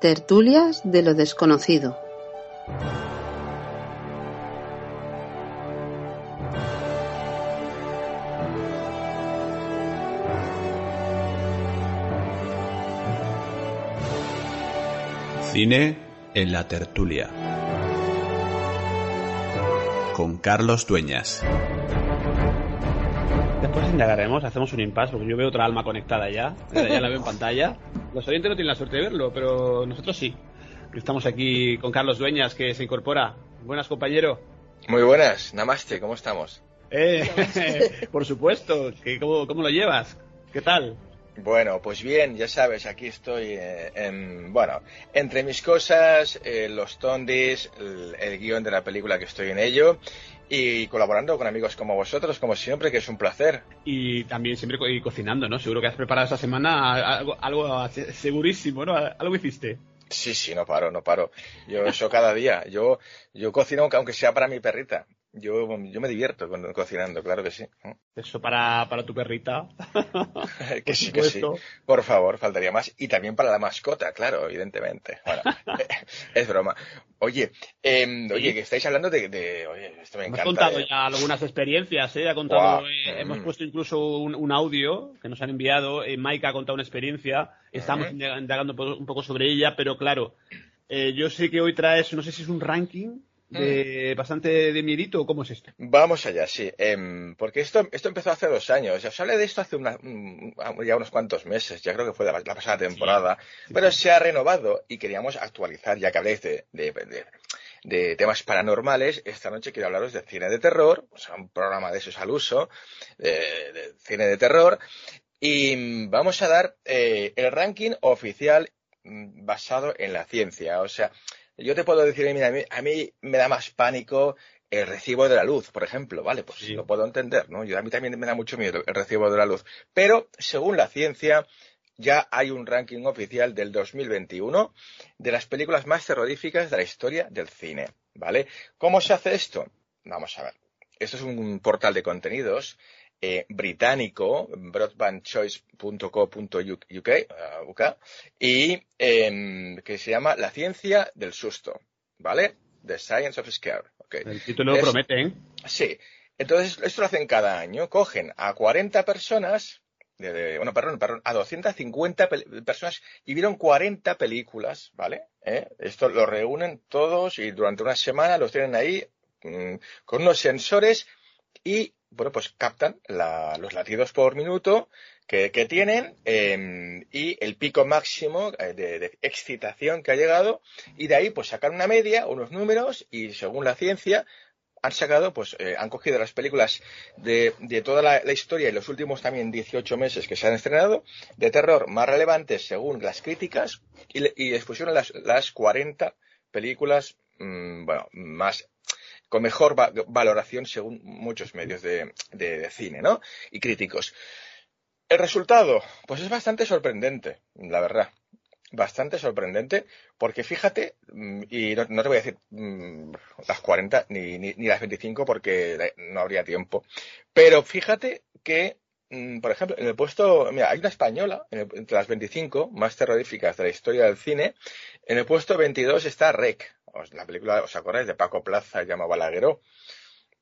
Tertulias de lo Desconocido. Cine en la tertulia. Con Carlos Dueñas. Después indagaremos, hacemos un impasse, porque yo veo otra alma conectada ya. Ya la veo en pantalla. Los oyentes no tienen la suerte de verlo, pero nosotros sí. Estamos aquí con Carlos Dueñas, que se incorpora. Buenas, compañero. Muy buenas, namaste, ¿cómo estamos? Eh, por supuesto, cómo, ¿cómo lo llevas? ¿Qué tal? Bueno, pues bien, ya sabes, aquí estoy, eh, en, bueno, entre mis cosas, eh, los tondis, el, el, guion de la película que estoy en ello y colaborando con amigos como vosotros, como siempre, que es un placer. Y también siempre co y cocinando, ¿no? Seguro que has preparado esta semana algo, algo segurísimo, ¿no? Algo hiciste. Sí, sí, no paro, no paro. Yo eso cada día. Yo, yo cocino aunque sea para mi perrita. Yo, yo me divierto cocinando, claro que sí. Eso para, para tu perrita. que sí, que sí. Por favor, faltaría más. Y también para la mascota, claro, evidentemente. Bueno, es broma. Oye, eh, oye, que estáis hablando de, de, oye, esto me encanta. Hemos contado ya algunas experiencias, ¿eh? Ha contado, wow. eh, mm. hemos puesto incluso un, un, audio que nos han enviado. Eh, Mike ha contado una experiencia. Estamos mm. indagando un poco sobre ella, pero claro, eh, yo sé que hoy traes, no sé si es un ranking de bastante de miedito cómo es esto? Vamos allá, sí. Eh, porque esto, esto empezó hace dos años. Ya os hablé de esto hace una, ya unos cuantos meses. Ya creo que fue la, la pasada temporada. Sí, sí, pero sí. se ha renovado y queríamos actualizar, ya que habléis de, de, de, de, temas paranormales. Esta noche quiero hablaros de cine de terror. O sea, un programa de esos al uso. de cine de terror. Y vamos a dar eh, el ranking oficial basado en la ciencia. O sea, yo te puedo decir, mira, a mí, a mí me da más pánico el recibo de la luz, por ejemplo, ¿vale? Pues sí. lo puedo entender, ¿no? Yo, a mí también me da mucho miedo el recibo de la luz. Pero, según la ciencia, ya hay un ranking oficial del 2021 de las películas más terroríficas de la historia del cine, ¿vale? ¿Cómo se hace esto? Vamos a ver. Esto es un portal de contenidos eh, británico, broadbandchoice.co.uk, uh, y eh, que se llama La ciencia del susto, ¿vale? The Science of Scare. Okay. El título lo promete, ¿eh? Sí. Entonces, esto lo hacen cada año. Cogen a 40 personas, de, de, bueno, perdón, perdón, a 250 personas y vieron 40 películas, ¿vale? ¿Eh? Esto lo reúnen todos y durante una semana los tienen ahí mmm, con unos sensores y bueno, pues captan la, los latidos por minuto que, que tienen eh, y el pico máximo de, de, excitación que ha llegado y de ahí pues sacan una media, unos números y según la ciencia han sacado, pues eh, han cogido las películas de, toda la, historia y los últimos también 18 meses que se han estrenado de terror más relevantes según las críticas y, y les las, las 40 películas mmm, bueno, más con mejor va valoración según muchos medios de, de, cine, ¿no? Y críticos. El resultado, pues es bastante sorprendente, la verdad. Bastante sorprendente, porque fíjate, mm, y no, no te voy a decir mmm, las 40 ni, ni, ni, las 25 porque no habría tiempo, pero fíjate que, mmm, por ejemplo, en el puesto, mira, hay una española, entre las 25 más terroríficas de la historia del cine, en el puesto 22 está Rec, la película, ¿os acordáis? De Paco Plaza y Llama Balagueró.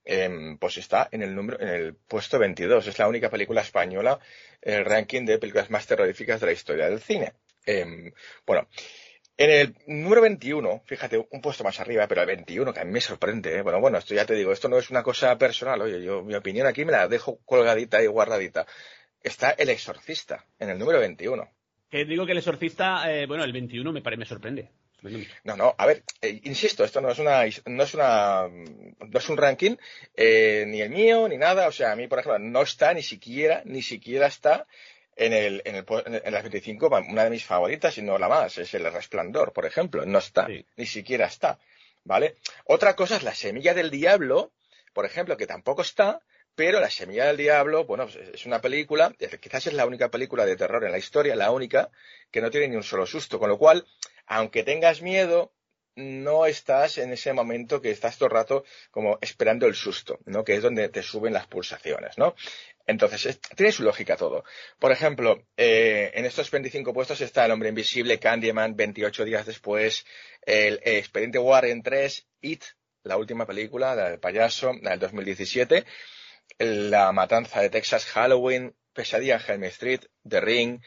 Eh, pues está en el número, en el puesto 22. Es la única película española en el ranking de películas más terroríficas de la historia del cine. Eh, bueno, en el número 21, fíjate, un puesto más arriba, pero el 21, que a mí me sorprende, ¿eh? Bueno, bueno, esto ya te digo, esto no es una cosa personal, oye, yo, mi opinión aquí me la dejo colgadita y guardadita. Está El Exorcista, en el número 21. Que digo que El Exorcista, eh, bueno, el 21 me, me sorprende. No, no, a ver, eh, insisto, esto no es una, no es una, no es un ranking, eh, ni el mío, ni nada, o sea, a mí, por ejemplo, no está ni siquiera, ni siquiera está en, el, en, el, en las 25, una de mis favoritas y no la más, es El Resplandor, por ejemplo. No está, ni siquiera está. ¿Vale? Otra cosa es La Semilla del Diablo, por ejemplo, que tampoco está, pero La Semilla del Diablo, bueno, pues, es una película, quizás es la única película de terror en la historia, la única, que no tiene ni un solo susto. Con lo cual, aunque tengas miedo, no estás en ese momento que estás todo el rato como esperando el susto, ¿no? Que es donde te suben las pulsaciones, ¿no? Entonces, tiene su lógica todo. Por ejemplo, eh, en estos 25 puestos está El Hombre Invisible, Candyman, 28 días después, el, Expediente Warren 3, It, la última película, la del payaso, la del 2017, La Matanza de Texas, Halloween, Pesadilla en Helm Street, The Ring,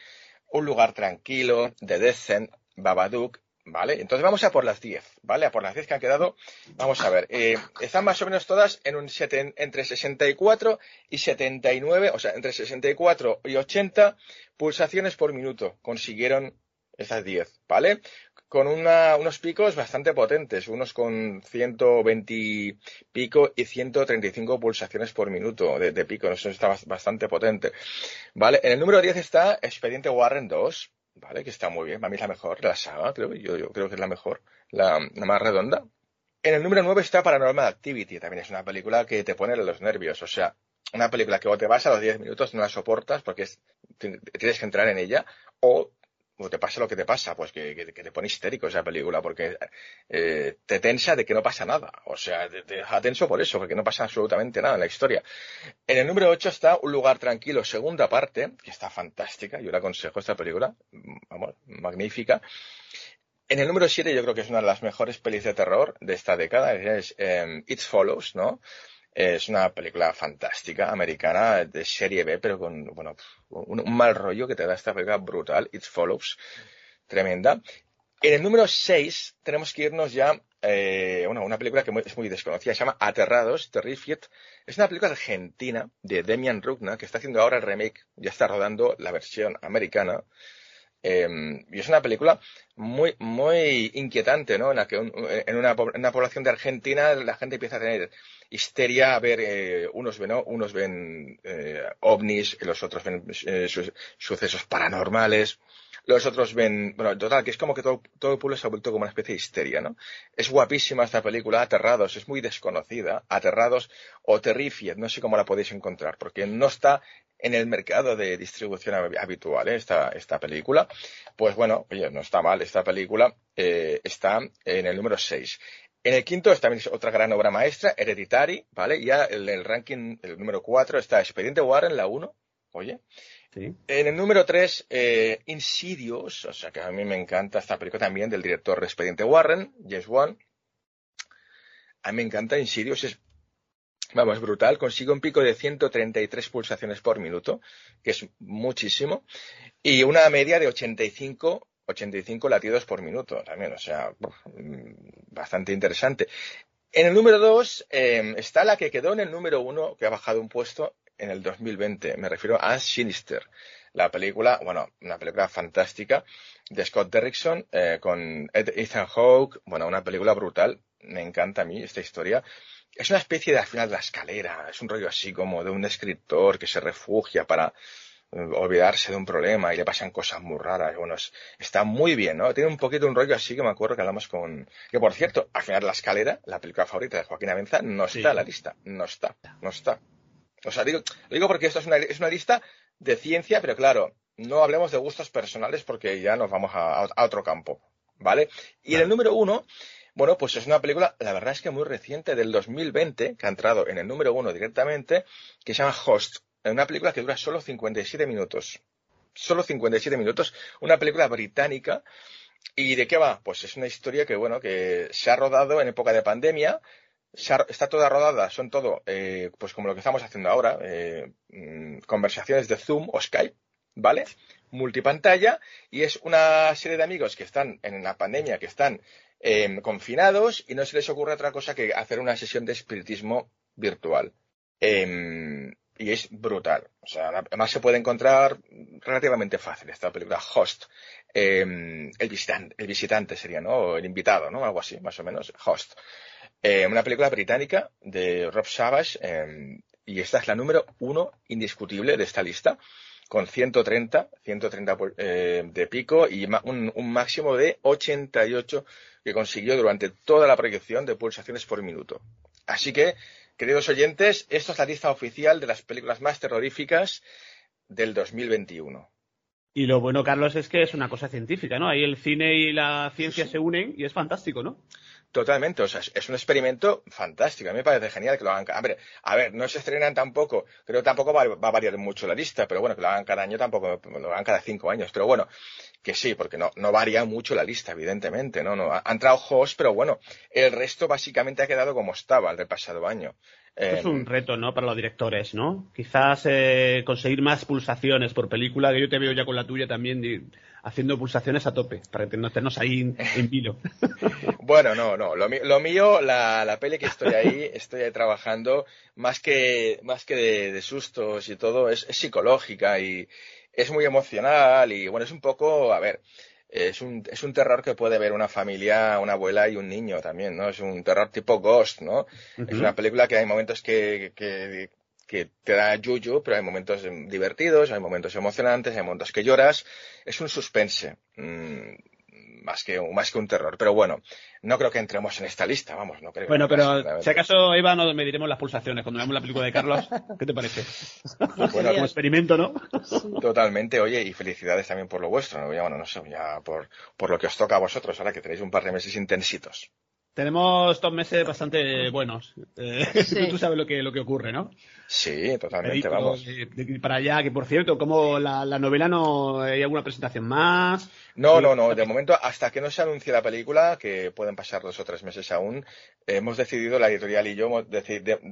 Un Lugar Tranquilo, The Descent, Babadook, ¿vale? Entonces vamos a por las 10, ¿vale? A por las 10 que han quedado. Vamos a ver. Eh, están más o menos todas en un entre 64 y 79, o sea, entre 64 y 80 pulsaciones por minuto consiguieron esas 10, ¿vale? Con unos picos bastante potentes, unos con 120 pico y 135 pulsaciones por minuto de, pico, eso está bastante potente, ¿vale? En el número 10 está Expediente Warren 2, ¿vale? Que está muy bien, para mí es la mejor la saga, creo, yo, creo que es la mejor, la, más redonda. En el número 9 está Paranormal Activity, también es una película que te pone los nervios, o sea, una película que o te vas a los 10 minutos no la soportas porque tienes que entrar en ella, o te pasa lo que te pasa, pues que, te pone histérico esa película, porque eh, te tensa de que no pasa nada. O sea, te, deja tenso por eso, porque no pasa absolutamente nada en la historia. En el número 8 está Un lugar tranquilo, segunda parte, que está fantástica, yo le aconsejo esta película, vamos, magnífica. En el número 7 yo creo que es una de las mejores pelis de terror de esta década, es eh, It Follows, ¿no? Es una película fantástica, americana, de serie B, pero con, bueno, un, mal rollo que te da esta película brutal, It Follows, tremenda. En el número 6 tenemos que irnos ya, eh, una película que es muy desconocida, se llama Aterrados, Terrified. Es una película argentina de Demian Rugna, que está haciendo ahora el remake, ya está rodando la versión americana. Em, y es una película muy, muy inquietante, ¿no? En la que en, una, población de Argentina la gente empieza a tener histeria a ver, eh, unos ven, unos ven eh, ovnis, los otros ven eh, sucesos paranormales, los otros ven, bueno, total, que es como que todo, todo el pueblo se ha vuelto como una especie de histeria, ¿no? Es guapísima esta película, Aterrados, es muy desconocida, Aterrados o Terrified, no sé cómo la podéis encontrar, porque no está en el mercado de distribución habitual, ¿eh? esta, esta película. Pues bueno, oye, no está mal, esta película eh, está en el número 6. En el quinto también es otra gran obra maestra, Hereditary, ¿vale? Ya en el ranking, el número 4 está Expediente Warren, la 1, oye. Sí. En el número 3, eh, Insidious, o sea que a mí me encanta esta película también del director de Expediente Warren, James Wan. A mí me encanta Insidious, es Vamos, brutal. Consigue un pico de 133 pulsaciones por minuto, que es muchísimo, y una media de 85, 85 latidos por minuto también, o sea, bastante interesante. En el número 2 em, está la que quedó en el número 1, que ha bajado un puesto en el 2020. Me refiero a Sinister. La película, bueno, una película fantástica de Scott Derrickson eh, con Ethan Hawke. Bueno, una película brutal. Me encanta a mí esta historia es una especie de al final de la escalera, es un rollo así como de un escritor que se refugia para eh, olvidarse de un problema y le pasan cosas muy raras. Bueno, está muy bien, ¿no? Tiene un poquito un rollo así que me acuerdo que hablamos con... Que por cierto, al final de la escalera, la película favorita de Joaquín Avenza, no está en la lista. No está, no está. O sea, digo, digo porque esto es una, es una lista de ciencia, pero claro, no hablemos de gustos personales porque ya nos vamos a, otro campo, ¿vale? Y en el número uno bueno, pues es una película, la verdad es que muy reciente, del 2020, que ha entrado en el número uno directamente, que se llama Host. Una película que dura solo 57 minutos. Solo 57 minutos. Una película británica. ¿Y de qué va? Pues es una historia que, bueno, que se ha rodado en época de pandemia. está toda rodada, son todo, eh, pues como lo que estamos haciendo ahora, eh, mm, conversaciones de Zoom o Skype, ¿vale? Multipantalla, y es una serie de amigos que están en la pandemia, que están Em, confinados y no se les ocurre otra cosa que hacer una sesión de espiritismo virtual. Em, y es brutal. O sea, además se puede encontrar relativamente fácil esta película Host. Em, el, visitante, el visitante sería, ¿no? O el invitado, ¿no? Algo así, más o menos. Host. una película británica de Rob Savage. y esta es la número uno indiscutible de esta lista. con 130, 130 eh, de pico y un, un, máximo de 88 que consiguió durante toda la proyección de pulsaciones por minuto. Así que, queridos oyentes, esto es la lista oficial de las películas más terroríficas del 2021. Y lo bueno, Carlos, es que es una cosa científica, ¿no? Ahí el cine y la ciencia se unen y es fantástico, ¿no? Totalmente, o sea, es un experimento fantástico. A mí me parece genial que lo hagan. A ver, a ver no se estrenan tampoco, creo que tampoco va, a variar mucho la lista, pero bueno, que lo hagan cada año tampoco, lo hagan cada cinco años. Pero bueno, que sí, porque no, no varía mucho la lista, evidentemente, ¿no? no ha entrado ojos, pero bueno, el resto básicamente ha quedado como estaba el del pasado año. Es un reto, ¿no? Para los directores, ¿no? Quizás eh, conseguir más pulsaciones por película, que yo te veo ya con la tuya también haciendo pulsaciones a tope, para que no estemos ahí en, vilo. bueno, no, no. Lo, mío, la, la, peli que estoy ahí, estoy ahí trabajando, más que, más que de, sustos y todo, es, psicológica y es muy emocional y bueno, es un poco, a ver, es un, es un terror que puede ver una familia, una abuela y un niño también, ¿no? Es un terror tipo Ghost, ¿no? Es una película que hay momentos que, que, que te da yuyu, pero hay momentos divertidos, hay momentos emocionantes, hay momentos que lloras. Es un suspense. Mm, más que, más que un terror. Pero bueno, no creo que entremos en esta lista, vamos, no creo. Bueno, pero si acaso, Eva, nos mediremos las pulsaciones cuando veamos la película de Carlos. ¿Qué te parece? Bueno, como experimento, ¿no? Totalmente, oye, y felicidades también por lo vuestro, ¿no? bueno, no sé, ya por, por lo que os toca a vosotros, ahora que tenéis un par de meses intensitos. Tenemos dos meses bastante buenos. Eh, tú sabes lo que, lo que ocurre, ¿no? Sí, totalmente, vamos. para allá, que por cierto, como la, novela no hay alguna presentación más. No, no, no. De momento, hasta que no se anuncie la película, que pueden pasar dos o tres meses aún, hemos decidido, la editorial y yo,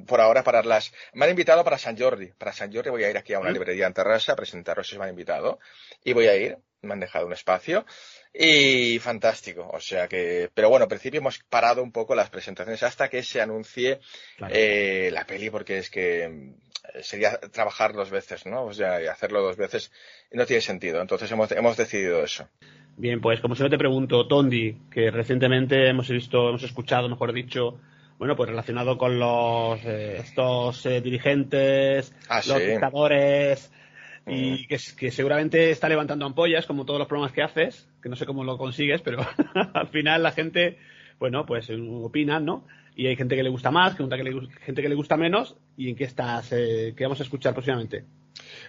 por ahora pararlas. Me han invitado para San Jordi. Para San Jordi voy a ir aquí a una ¿Mm? librería en Terrassa a presentaros si me han invitado. Y voy a ir, me han dejado un espacio. Y fantástico, o sea que, pero bueno, al principio hemos parado un poco las presentaciones hasta que se anuncie eh, la peli, porque es que mm, sería trabajar dos veces, ¿no? O sea, y hacerlo dos veces no tiene sentido. Entonces hemos, hemos decidido eso. Bien, pues como si no te pregunto, Tondi, que recientemente hemos visto, hemos escuchado, mejor dicho, bueno, pues relacionado con los eh, estos eh, dirigentes, ah, los dictadores, y que, que, seguramente está levantando ampollas como todos los programas que haces, que no sé cómo lo consigues, pero al final la gente, bueno, pues opina, ¿no? Y hay gente que le gusta más, gente que le, gente que le gusta menos, y en qué estás, eh, qué vamos a escuchar próximamente.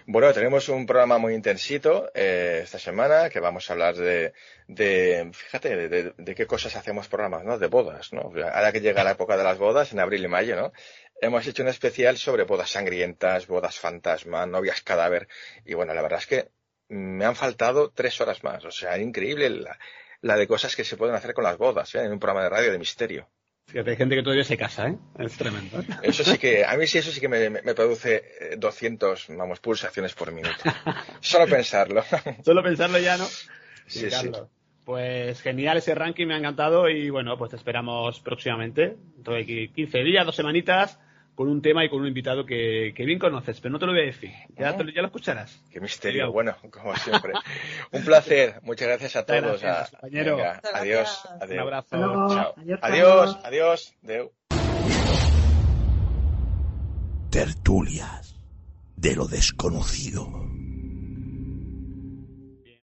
Bueno, tenemos un programa muy intensito eh, esta semana que vamos a hablar de, de fíjate, de, de, qué cosas hacemos programas, ¿no? De bodas, ¿no? Ahora que llega la época de las bodas, en abril y mayo, ¿no? Hemos hecho un especial sobre bodas sangrientas, bodas fantasma, novias cadáver. Y bueno, la verdad es que me han faltado tres horas más. O sea, increíble la, de cosas que se pueden hacer con las bodas, ¿eh? en un programa de radio de misterio. Fíjate, hay gente que todavía se casa, ¿eh? Es tremendo. Eso sí que, a mí sí, eso sí que me, produce 200, eh, vamos, pulsaciones por minuto. Solo pensarlo. Solo pensarlo ya, ¿no? Sí, sí. Pues genial ese ranking, me ha encantado y bueno, pues te esperamos próximamente. Entonces, 15 días, dos semanitas con un tema y con un invitado que, bien conoces, pero no te lo voy a decir. Ya, lo escucharás. Qué misterio. Bueno, como siempre. un placer. Muchas gracias a todos. compañero. adiós, adiós. Un abrazo. Chao. Adiós, adiós. Deu. Tertulias de lo desconocido.